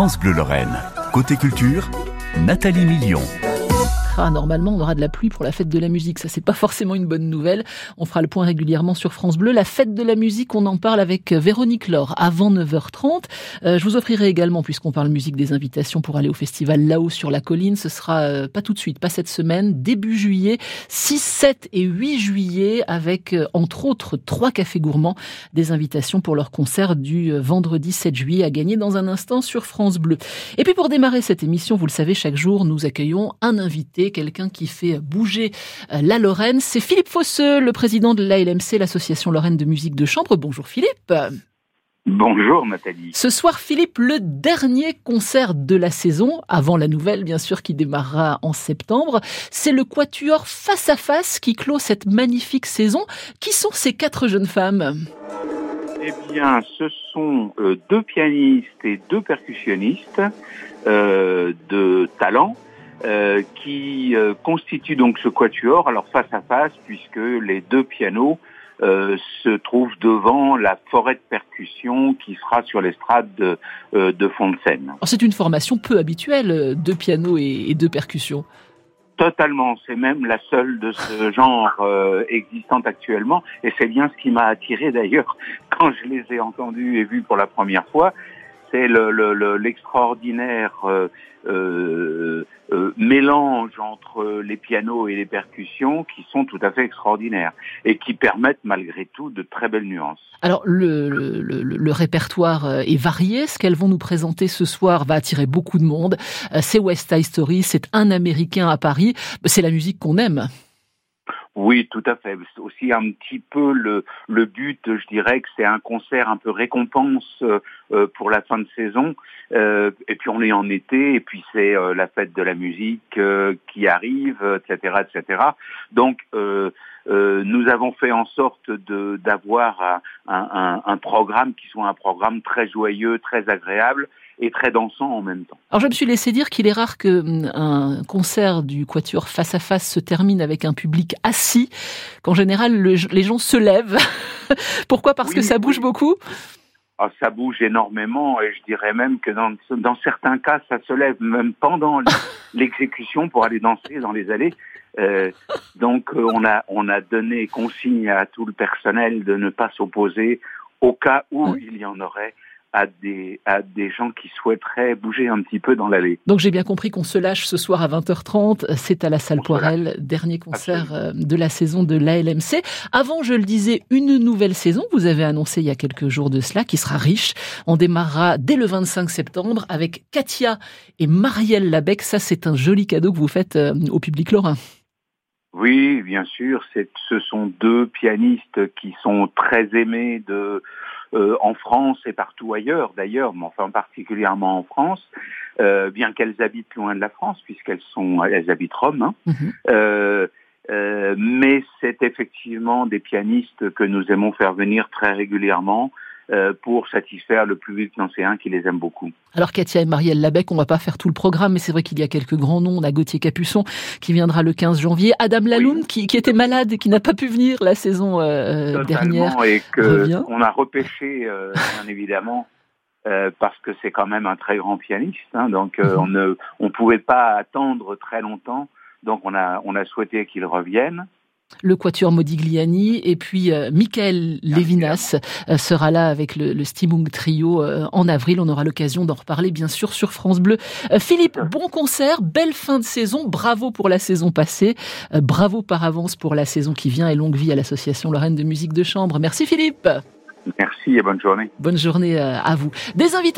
France Bleu Lorraine. Côté culture, Nathalie Million. Ah, normalement, on aura de la pluie pour la fête de la musique. Ça, c'est pas forcément une bonne nouvelle. On fera le point régulièrement sur France Bleu. La fête de la musique, on en parle avec Véronique Laure avant 9h30. Euh, je vous offrirai également, puisqu'on parle musique, des invitations pour aller au festival là-haut sur la colline. Ce sera euh, pas tout de suite, pas cette semaine, début juillet, 6, 7 et 8 juillet, avec euh, entre autres trois cafés gourmands, des invitations pour leur concert du vendredi 7 juillet à gagner dans un instant sur France Bleu. Et puis pour démarrer cette émission, vous le savez, chaque jour, nous accueillons un invité quelqu'un qui fait bouger euh, la Lorraine. C'est Philippe Fosseux, le président de l'ALMC, l'Association Lorraine de musique de chambre. Bonjour Philippe. Bonjour Nathalie. Ce soir, Philippe, le dernier concert de la saison, avant la nouvelle bien sûr qui démarrera en septembre, c'est le Quatuor Face à Face qui clôt cette magnifique saison. Qui sont ces quatre jeunes femmes? Eh bien, ce sont euh, deux pianistes et deux percussionnistes euh, de talent euh, qui euh, constitue donc ce quatuor, alors face à face, puisque les deux pianos euh, se trouvent devant la forêt de percussion qui sera sur l'estrade de, de fond de scène. C'est une formation peu habituelle, deux pianos et, deux percussions. Totalement, c'est même la seule de ce genre euh, existante actuellement, et c'est bien ce qui m'a attiré d'ailleurs quand je les ai entendus et vus pour la première fois, c'est l'extraordinaire le, euh, euh, mélange entre les pianos et les percussions qui sont tout à fait extraordinaires et qui permettent malgré tout de très belles nuances. Alors le, le, le, répertoire euh, est varié. Ce qu'elles vont nous présenter ce soir va attirer beaucoup de monde. Euh, c'est West Side Story, c'est un Américain à Paris. C'est la musique qu'on aime. Oui, tout à fait. C'est aussi un petit peu le, le but, je dirais que c'est un concert un peu récompense euh, pour la fin de saison. Euh, et puis on est en été, et puis c'est euh, la fête de la musique qui arrive, etc., etc. Donc nous avons fait en sorte d'avoir un, un, un programme qui soit un programme très joyeux, très agréable et très dansant en même temps. Alors je me suis laissé dire qu'il est rare que hum, concert du Quatuor face à face se termine avec un public assis, qu'en général les gens se lèvent. Pourquoi? Parce que ça bouge beaucoup? Ah, ça bouge énormément et je dirais même que dans, dans certains cas, ça se lève même pendant l'exécution pour aller danser dans les allées. Euh, donc euh, on a on a donné consigne à tout le personnel de ne pas s'opposer au cas où il y en aurait à des, à des gens qui souhaiteraient bouger un petit peu dans l'allée. Donc j'ai bien compris qu'on se lâche ce soir à 20h30. C'est à la salle Poirel, dernier concert euh, de la saison de l'ALMC. Avant, je le disais, une nouvelle saison. Vous avez annoncé il y a quelques jours de cela, qui sera riche. On démarrera dès le 25 septembre avec Katia et Marielle Labec. Ça, c'est un joli cadeau que vous faites au public lorrain. Oui, bien sûr. Ce sont deux pianistes qui sont très aimés de euh, en France et partout ailleurs d'ailleurs, mais enfin particulièrement en France, euh, bien qu'elles habitent loin de la France puisqu'elles sont elles habitent Rome. Hein. Mhm. Euh, mais c'est effectivement des pianistes que nous aimons faire venir très régulièrement euh, pour satisfaire le public nancéen qui les aime beaucoup. Alors Katia et Marielle Labec, on va pas faire tout le programme, mais c'est vrai qu'il y a quelques grands noms. On a Gauthier Capuçon qui viendra le 15 janvier, Adam Laloun qui, qui, était malade et qui n'a pas pu venir la saison euh, dernière. Et que on a repêché, euh, bien évidemment. Euh, parce que c'est quand même un très grand pianiste, hein, donc euh, mhm. on ne on pouvait pas attendre très longtemps, donc on a on a souhaité qu'il revienne le Quatuor Modigliani et puis euh, Michael Levinas euh, sera là avec le, le Stimung Trio euh, en avril. On aura l'occasion d'en reparler bien sûr sur France Bleu. Philippe, bon concert, belle fin de saison. Bravo pour la saison passée. bravo par avance pour la saison qui vient et longue vie à l'association Lorraine de musique de chambre. Merci Philippe. Merci et bonne journée. Bonne journée à vous. Des invités